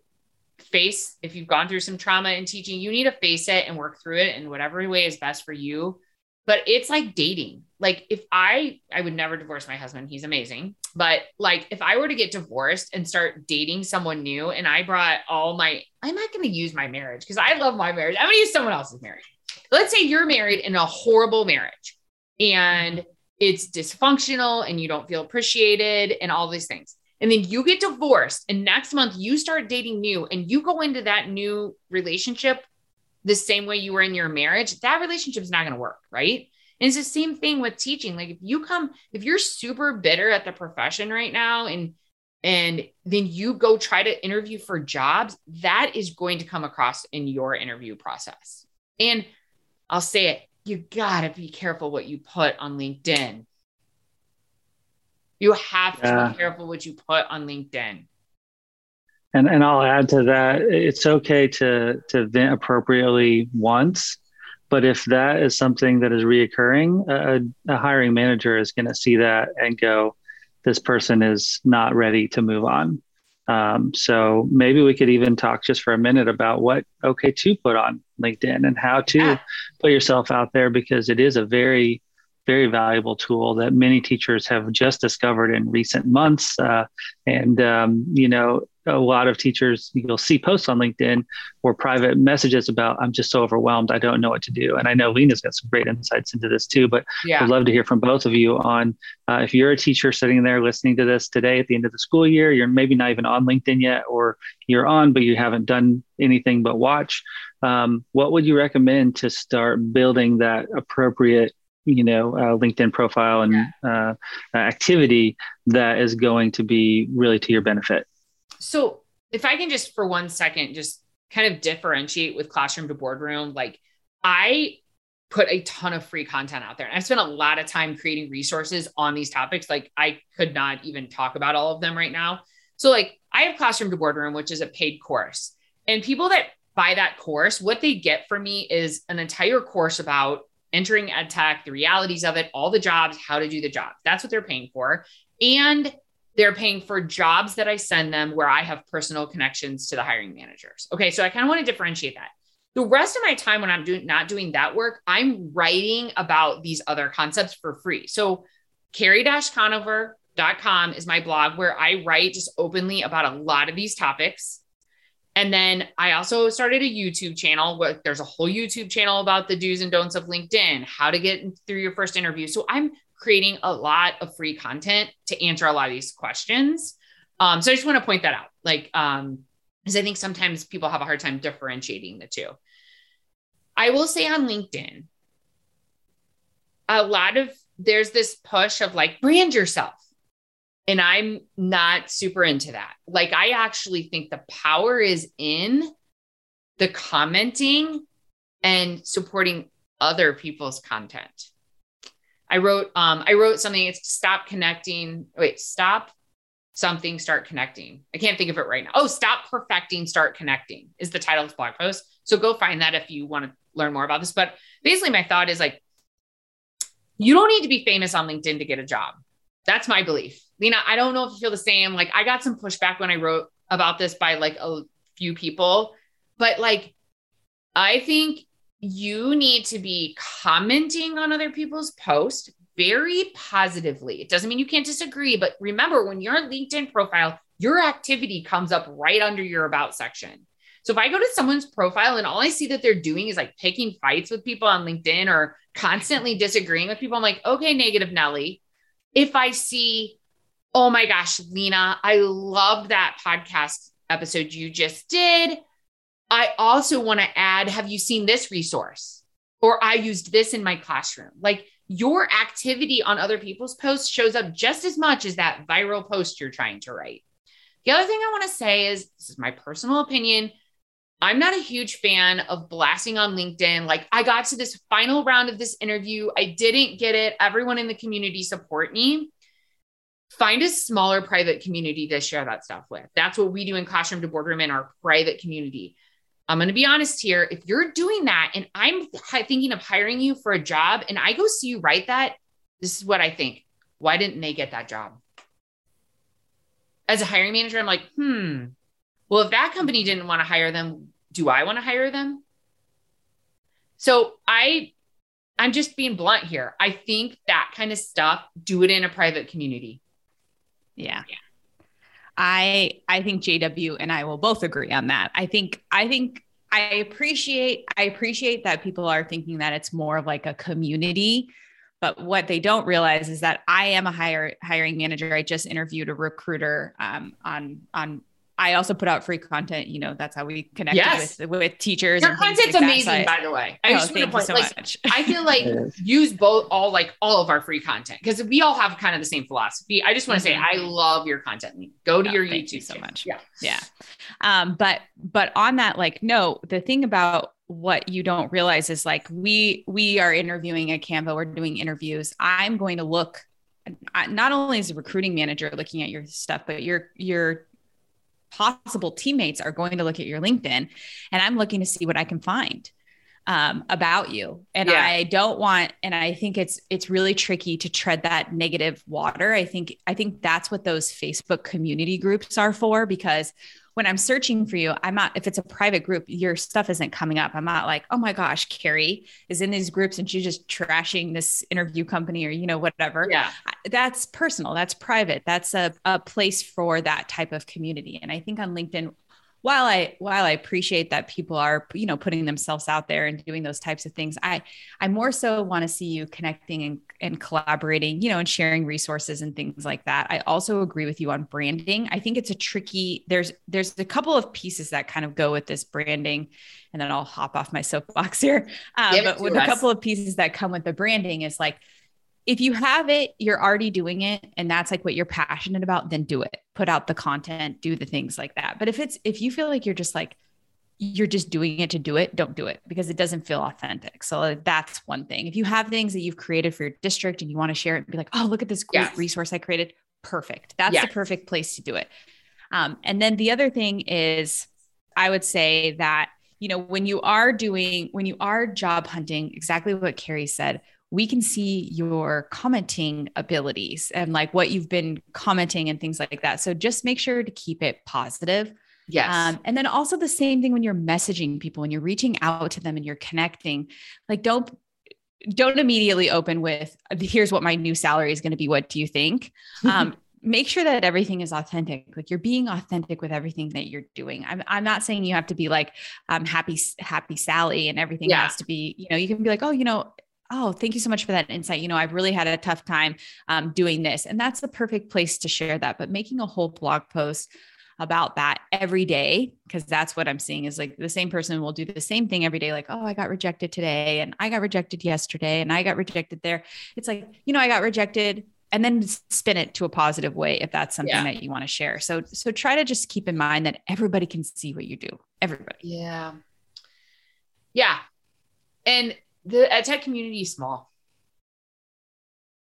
face if you've gone through some trauma in teaching, you need to face it and work through it in whatever way is best for you but it's like dating like if i i would never divorce my husband he's amazing but like if i were to get divorced and start dating someone new and i brought all my i'm not going to use my marriage because i love my marriage. I'm going to use someone else's marriage. Let's say you're married in a horrible marriage and it's dysfunctional and you don't feel appreciated and all these things. And then you get divorced and next month you start dating new and you go into that new relationship the same way you were in your marriage, that relationship is not going to work, right? And it's the same thing with teaching. Like if you come, if you're super bitter at the profession right now and and then you go try to interview for jobs, that is going to come across in your interview process. And I'll say it, you got to be careful what you put on LinkedIn. You have to yeah. be careful what you put on LinkedIn. And and I'll add to that, it's okay to to vent appropriately once, but if that is something that is reoccurring, a, a hiring manager is going to see that and go, this person is not ready to move on. Um, so maybe we could even talk just for a minute about what okay to put on LinkedIn and how to yeah. put yourself out there because it is a very very valuable tool that many teachers have just discovered in recent months. Uh, and, um, you know, a lot of teachers, you'll see posts on LinkedIn or private messages about, I'm just so overwhelmed. I don't know what to do. And I know Lena's got some great insights into this too, but yeah. I'd love to hear from both of you on uh, if you're a teacher sitting there listening to this today at the end of the school year, you're maybe not even on LinkedIn yet, or you're on, but you haven't done anything but watch. Um, what would you recommend to start building that appropriate you know uh, linkedin profile and yeah. uh, activity that is going to be really to your benefit so if i can just for one second just kind of differentiate with classroom to boardroom like i put a ton of free content out there and i spent a lot of time creating resources on these topics like i could not even talk about all of them right now so like i have classroom to boardroom which is a paid course and people that buy that course what they get from me is an entire course about entering ed tech, the realities of it, all the jobs, how to do the job. That's what they're paying for. And they're paying for jobs that I send them where I have personal connections to the hiring managers. Okay. So I kind of want to differentiate that. The rest of my time when I'm doing not doing that work, I'm writing about these other concepts for free. So carrie-conover.com is my blog where I write just openly about a lot of these topics. And then I also started a YouTube channel where there's a whole YouTube channel about the do's and don'ts of LinkedIn, how to get through your first interview. So I'm creating a lot of free content to answer a lot of these questions. Um, so I just want to point that out. Like, um, because I think sometimes people have a hard time differentiating the two. I will say on LinkedIn, a lot of there's this push of like brand yourself. And I'm not super into that. Like, I actually think the power is in the commenting and supporting other people's content. I wrote um I wrote something it's stop connecting wait stop something start connecting. I can't think of it right now. Oh, stop perfecting start connecting is the title of the blog post. So go find that if you want to learn more about this, but basically my thought is like you don't need to be famous on LinkedIn to get a job. That's my belief. Lena, I don't know if you feel the same. Like I got some pushback when I wrote about this by like a few people, but like I think you need to be commenting on other people's posts very positively. It doesn't mean you can't disagree, but remember when your LinkedIn profile, your activity comes up right under your about section. So if I go to someone's profile and all I see that they're doing is like picking fights with people on LinkedIn or constantly disagreeing with people, I'm like, okay, negative Nelly. If I see, oh my gosh, Lena, I love that podcast episode you just did. I also want to add have you seen this resource? Or I used this in my classroom. Like your activity on other people's posts shows up just as much as that viral post you're trying to write. The other thing I want to say is this is my personal opinion. I'm not a huge fan of blasting on LinkedIn. Like, I got to this final round of this interview. I didn't get it. Everyone in the community support me. Find a smaller private community to share that stuff with. That's what we do in Classroom to Boardroom in our private community. I'm going to be honest here. If you're doing that and I'm thinking of hiring you for a job and I go see you write that, this is what I think. Why didn't they get that job? As a hiring manager, I'm like, hmm, well, if that company didn't want to hire them, do I want to hire them? So I, I'm just being blunt here. I think that kind of stuff, do it in a private community. Yeah. yeah. I I think JW and I will both agree on that. I think I think I appreciate I appreciate that people are thinking that it's more of like a community but what they don't realize is that I am a hire, hiring manager. I just interviewed a recruiter um, on on I also put out free content. You know, that's how we connect yes. with with teachers. Your content's like amazing, by the way. I oh, just want to point, so like, much. I feel like use both all like all of our free content because we all have kind of the same philosophy. I just want to mm-hmm. say I love your content. Go to oh, your YouTube. You so much. Yeah, yeah. Um, but but on that, like, no, the thing about what you don't realize is like we we are interviewing at Canva. We're doing interviews. I'm going to look not only as a recruiting manager looking at your stuff, but your your possible teammates are going to look at your LinkedIn and I'm looking to see what I can find um, about you. And yeah. I don't want, and I think it's, it's really tricky to tread that negative water. I think, I think that's what those Facebook community groups are for, because when I'm searching for you, I'm not, if it's a private group, your stuff isn't coming up. I'm not like, oh my gosh, Carrie is in these groups and she's just trashing this interview company or, you know, whatever. Yeah. That's personal. That's private. That's a, a place for that type of community. And I think on LinkedIn, while I while I appreciate that people are you know putting themselves out there and doing those types of things, I I more so want to see you connecting and, and collaborating, you know, and sharing resources and things like that. I also agree with you on branding. I think it's a tricky. There's there's a couple of pieces that kind of go with this branding, and then I'll hop off my soapbox here. Um, but with us. a couple of pieces that come with the branding is like if you have it, you're already doing it, and that's like what you're passionate about, then do it. Put out the content, do the things like that. But if it's if you feel like you're just like you're just doing it to do it, don't do it because it doesn't feel authentic. So that's one thing. If you have things that you've created for your district and you want to share it and be like, oh, look at this great yes. resource I created, perfect. That's yes. the perfect place to do it. Um, and then the other thing is, I would say that you know when you are doing when you are job hunting, exactly what Carrie said we can see your commenting abilities and like what you've been commenting and things like that. So just make sure to keep it positive. Yes. Um, and then also the same thing when you're messaging people, when you're reaching out to them and you're connecting, like don't don't immediately open with here's what my new salary is going to be. What do you think? Um, make sure that everything is authentic. Like you're being authentic with everything that you're doing. I'm, I'm not saying you have to be like um, happy happy sally and everything yeah. has to be you know you can be like oh you know oh thank you so much for that insight. You know i've really had a tough time um, doing this. And that's the perfect place to share that. But making a whole blog post about that every day because that's what I'm seeing is like the same person will do the same thing every day like oh I got rejected today and I got rejected yesterday and I got rejected there. It's like you know I got rejected and then spin it to a positive way if that's something yeah. that you want to share. So so try to just keep in mind that everybody can see what you do everybody. Yeah. Yeah. And the tech community is small.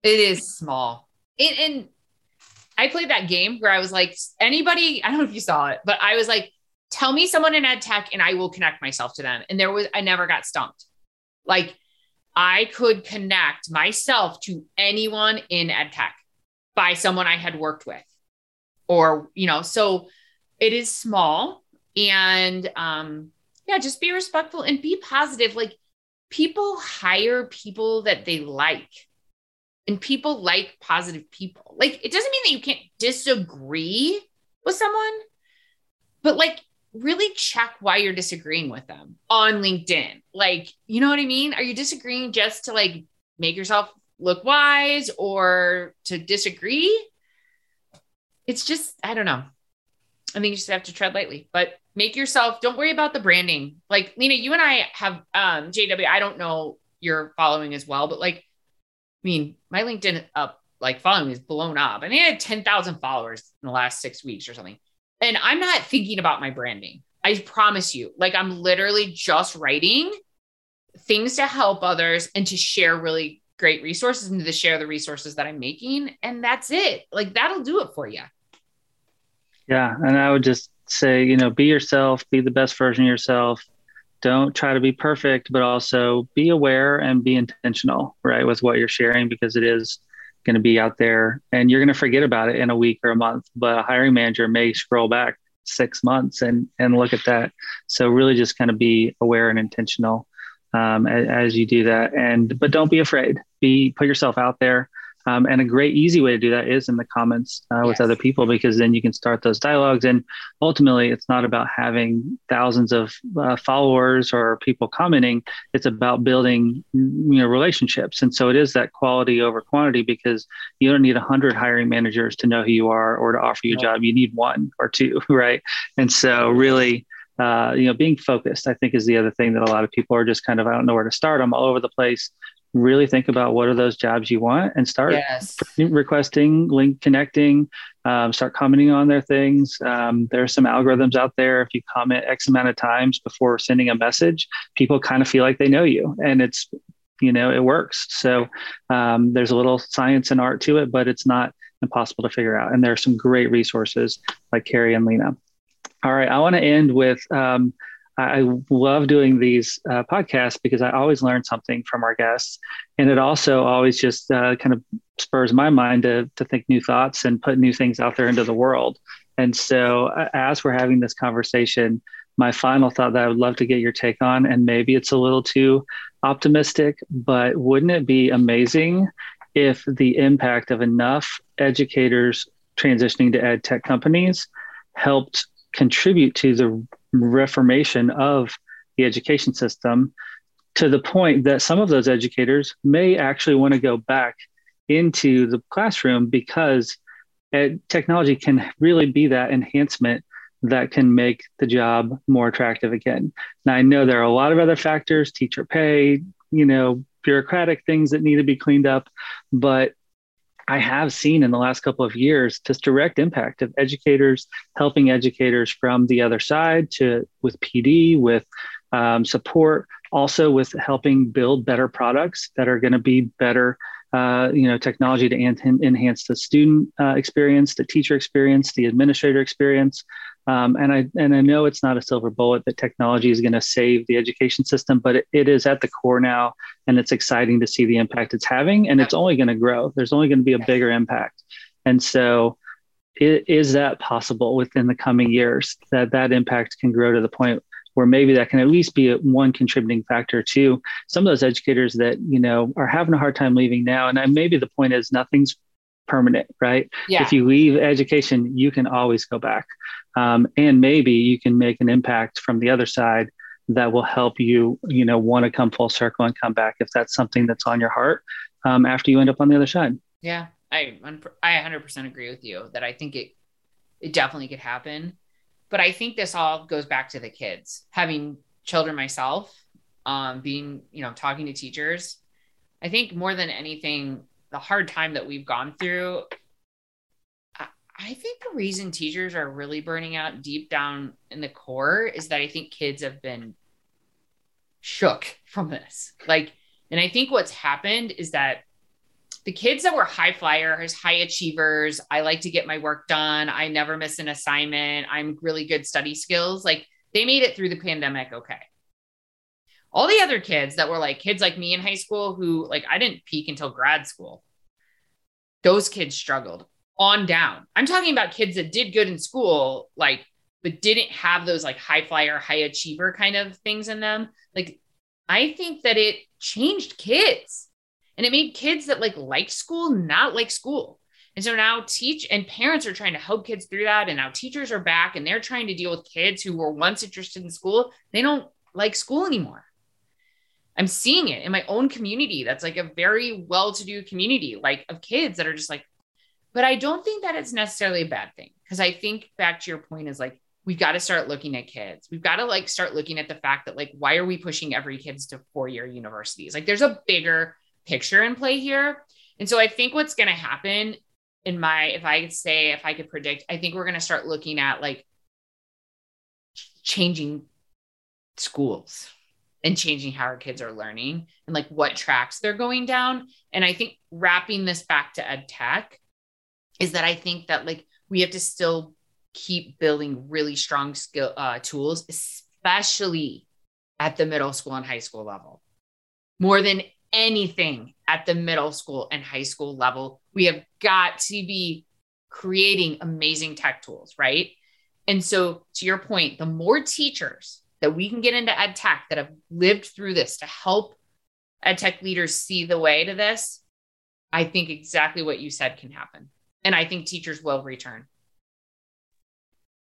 It is small. And, and I played that game where I was like, anybody, I don't know if you saw it, but I was like, tell me someone in ed tech and I will connect myself to them. And there was, I never got stumped. Like I could connect myself to anyone in ed tech by someone I had worked with or, you know, so it is small and, um, yeah, just be respectful and be positive. Like people hire people that they like and people like positive people. Like it doesn't mean that you can't disagree with someone, but like really check why you're disagreeing with them on LinkedIn. Like, you know what I mean? Are you disagreeing just to like make yourself look wise or to disagree? It's just, I don't know. I think you just have to tread lightly, but make yourself, don't worry about the branding. Like Lena, you and I have um JW, I don't know your following as well, but like mean, my LinkedIn up like following is blown up. I mean, I had 10,000 followers in the last six weeks or something. And I'm not thinking about my branding. I promise you, like, I'm literally just writing things to help others and to share really great resources and to share the resources that I'm making. And that's it. Like, that'll do it for you. Yeah. And I would just say, you know, be yourself, be the best version of yourself don't try to be perfect, but also be aware and be intentional, right, with what you're sharing because it is going to be out there and you're going to forget about it in a week or a month. But a hiring manager may scroll back six months and and look at that. So really, just kind of be aware and intentional um, as, as you do that, and but don't be afraid. Be put yourself out there. Um, and a great, easy way to do that is in the comments uh, with yes. other people, because then you can start those dialogues. And ultimately, it's not about having thousands of uh, followers or people commenting. It's about building, you know, relationships. And so it is that quality over quantity, because you don't need a hundred hiring managers to know who you are or to offer you a job. You need one or two, right? And so really. Uh, you know, being focused, I think, is the other thing that a lot of people are just kind of, I don't know where to start. I'm all over the place really think about what are those jobs you want and start yes. requesting, link connecting, um, start commenting on their things. Um, there are some algorithms out there. If you comment X amount of times before sending a message, people kind of feel like they know you, and it's you know it works. So um, there's a little science and art to it, but it's not impossible to figure out. And there are some great resources like Carrie and Lena. All right, I want to end with um, I love doing these uh, podcasts because I always learn something from our guests, and it also always just uh, kind of spurs my mind to to think new thoughts and put new things out there into the world. And so, as we're having this conversation, my final thought that I would love to get your take on, and maybe it's a little too optimistic, but wouldn't it be amazing if the impact of enough educators transitioning to ed tech companies helped contribute to the reformation of the education system to the point that some of those educators may actually want to go back into the classroom because technology can really be that enhancement that can make the job more attractive again. Now, I know there are a lot of other factors, teacher pay, you know, bureaucratic things that need to be cleaned up, but I have seen in the last couple of years this direct impact of educators helping educators from the other side to with PD, with um, support, also with helping build better products that are going to be better uh, you know, technology to en- enhance the student uh, experience, the teacher experience, the administrator experience. Um, and I and I know it's not a silver bullet that technology is going to save the education system, but it, it is at the core now, and it's exciting to see the impact it's having, and it's only going to grow. There's only going to be a bigger impact, and so is that possible within the coming years that that impact can grow to the point where maybe that can at least be one contributing factor to some of those educators that you know are having a hard time leaving now. And I, maybe the point is nothing's permanent right? Yeah. if you leave education you can always go back. Um, and maybe you can make an impact from the other side that will help you you know want to come full circle and come back if that's something that's on your heart um, after you end up on the other side. Yeah. I i 100% agree with you that i think it it definitely could happen but I think this all goes back to the kids. Having children myself, um, being, you know, talking to teachers, I think more than anything, the hard time that we've gone through, I, I think the reason teachers are really burning out deep down in the core is that I think kids have been shook from this. Like, and I think what's happened is that the kids that were high flyers, high achievers, I like to get my work done. I never miss an assignment. I'm really good study skills. Like they made it through the pandemic okay. All the other kids that were like kids like me in high school who like I didn't peak until grad school. Those kids struggled on down. I'm talking about kids that did good in school like but didn't have those like high flyer, high achiever kind of things in them. Like I think that it changed kids and it made kids that like like school not like school. And so now teach and parents are trying to help kids through that. And now teachers are back and they're trying to deal with kids who were once interested in school. They don't like school anymore. I'm seeing it in my own community that's like a very well-to-do community like of kids that are just like but i don't think that it's necessarily a bad thing. Because i think back to your point is like we've got to start looking at kids. We've got to like start looking at the fact that like why are we pushing every kids to four-year universities? Like there's a bigger picture in play here. And so I think what's going to happen in my, if I could say, if I could predict, I think we're going to start looking at like changing schools and changing how our kids are learning and like what tracks they're going down. And I think wrapping this back to ed tech is that I think that like we have to still keep building really strong skill uh, tools, especially at the middle school and high school level. More than anything at the middle school and high school level. We have got to be creating amazing tech tools, right? And so, to your point, the more teachers that we can get into ed tech that have lived through this to help ed tech leaders see the way to this, I think exactly what you said can happen. And I think teachers will return.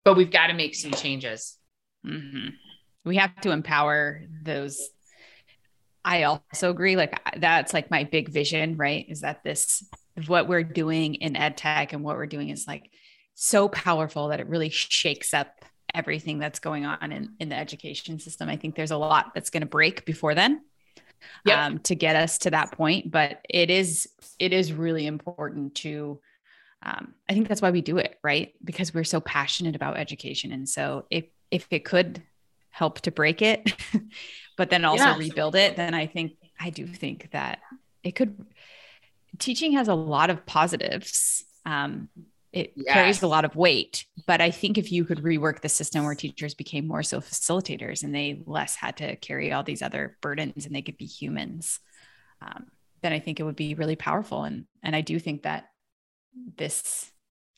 But we've got to make some changes. Mm-hmm. We have to empower those I also agree. Like that's like my big vision, right? Is that this what we're doing in ed tech and what we're doing is like so powerful that it really shakes up everything that's going on in, in the education system. I think there's a lot that's going to break before then yep. um, to get us to that point. But it is it is really important to um, I think that's why we do it, right? Because we're so passionate about education. And so if if it could help to break it, but then also yes. rebuild it, then I think I do think that it could. Teaching has a lot of positives. Um, it yes. carries a lot of weight, but I think if you could rework the system where teachers became more so facilitators and they less had to carry all these other burdens and they could be humans, um, then I think it would be really powerful. And and I do think that this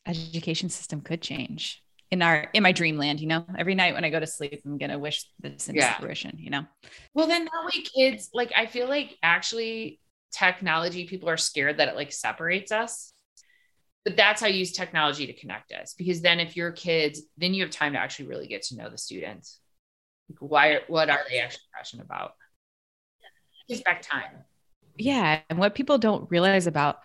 education system could change in our in my dreamland you know? Every night when i go to sleep i'm gonna wish this into yeah. fruition you know? Well then that way kids like i feel like actually technology people are scared that it like separates us. But that's how you use technology to connect us because then if you're kids then you have time to actually really get to know the students. Like why what are they actually passionate about? Just back time. Yeah and what people don't realize about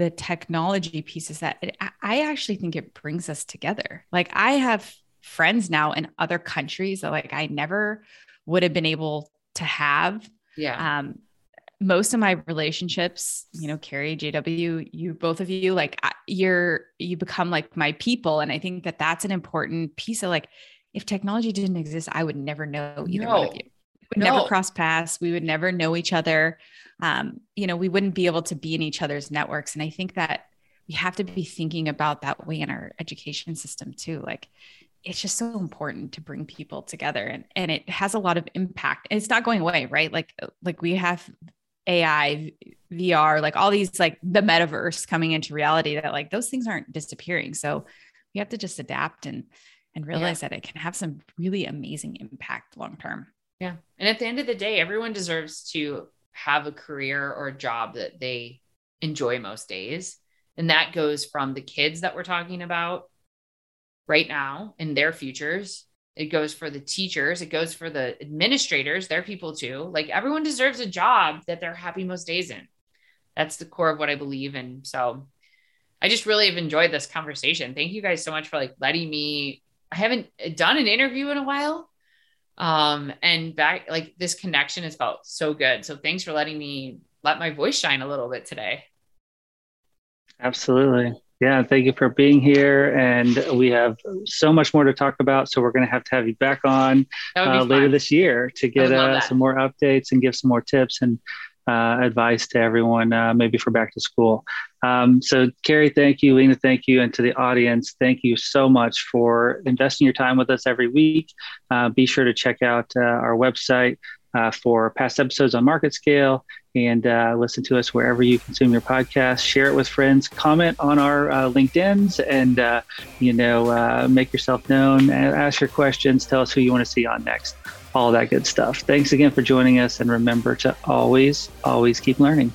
the technology piece is that it, I actually think it brings us together. Like I have friends now in other countries that like I never would have been able to have. Yeah. Um, most of my relationships, you know, Carrie, JW, you both of you, like you're, you become like my people. And I think that that's an important piece of like, if technology didn't exist, I would never know either no. one of you. Would no. never cross paths. We would never know each other. Um, you know, we wouldn't be able to be in each other's networks. And I think that we have to be thinking about that way in our education system too. Like it's just so important to bring people together and, and it has a lot of impact. And it's not going away, right? Like like we have AI, VR, like all these like the metaverse coming into reality that like those things aren't disappearing. So we have to just adapt and and realize yeah. that it can have some really amazing impact long term. Yeah. And at the end of the day, everyone deserves to have a career or a job that they enjoy most days. And that goes from the kids that we're talking about right now in their futures. It goes for the teachers, it goes for the administrators, they're people too. Like everyone deserves a job that they're happy most days in. That's the core of what I believe. And so I just really have enjoyed this conversation. Thank you guys so much for like letting me. I haven't done an interview in a while. Um, and back like this connection has felt so good. So thanks for letting me let my voice shine a little bit today. Absolutely. Yeah, thank you for being here. And we have so much more to talk about. So we're going to have to have you back on uh, later this year to get uh, some more updates and give some more tips and uh, advice to everyone, uh, maybe for back to school. Um, so, Carrie, thank you. Lena, thank you. And to the audience, thank you so much for investing your time with us every week. Uh, be sure to check out uh, our website uh, for past episodes on Market Scale and uh, listen to us wherever you consume your podcast. Share it with friends. Comment on our LinkedIn's and, you know, make yourself known. Ask your questions. Tell us who you want to see on next all that good stuff. Thanks again for joining us. And remember to always, always keep learning.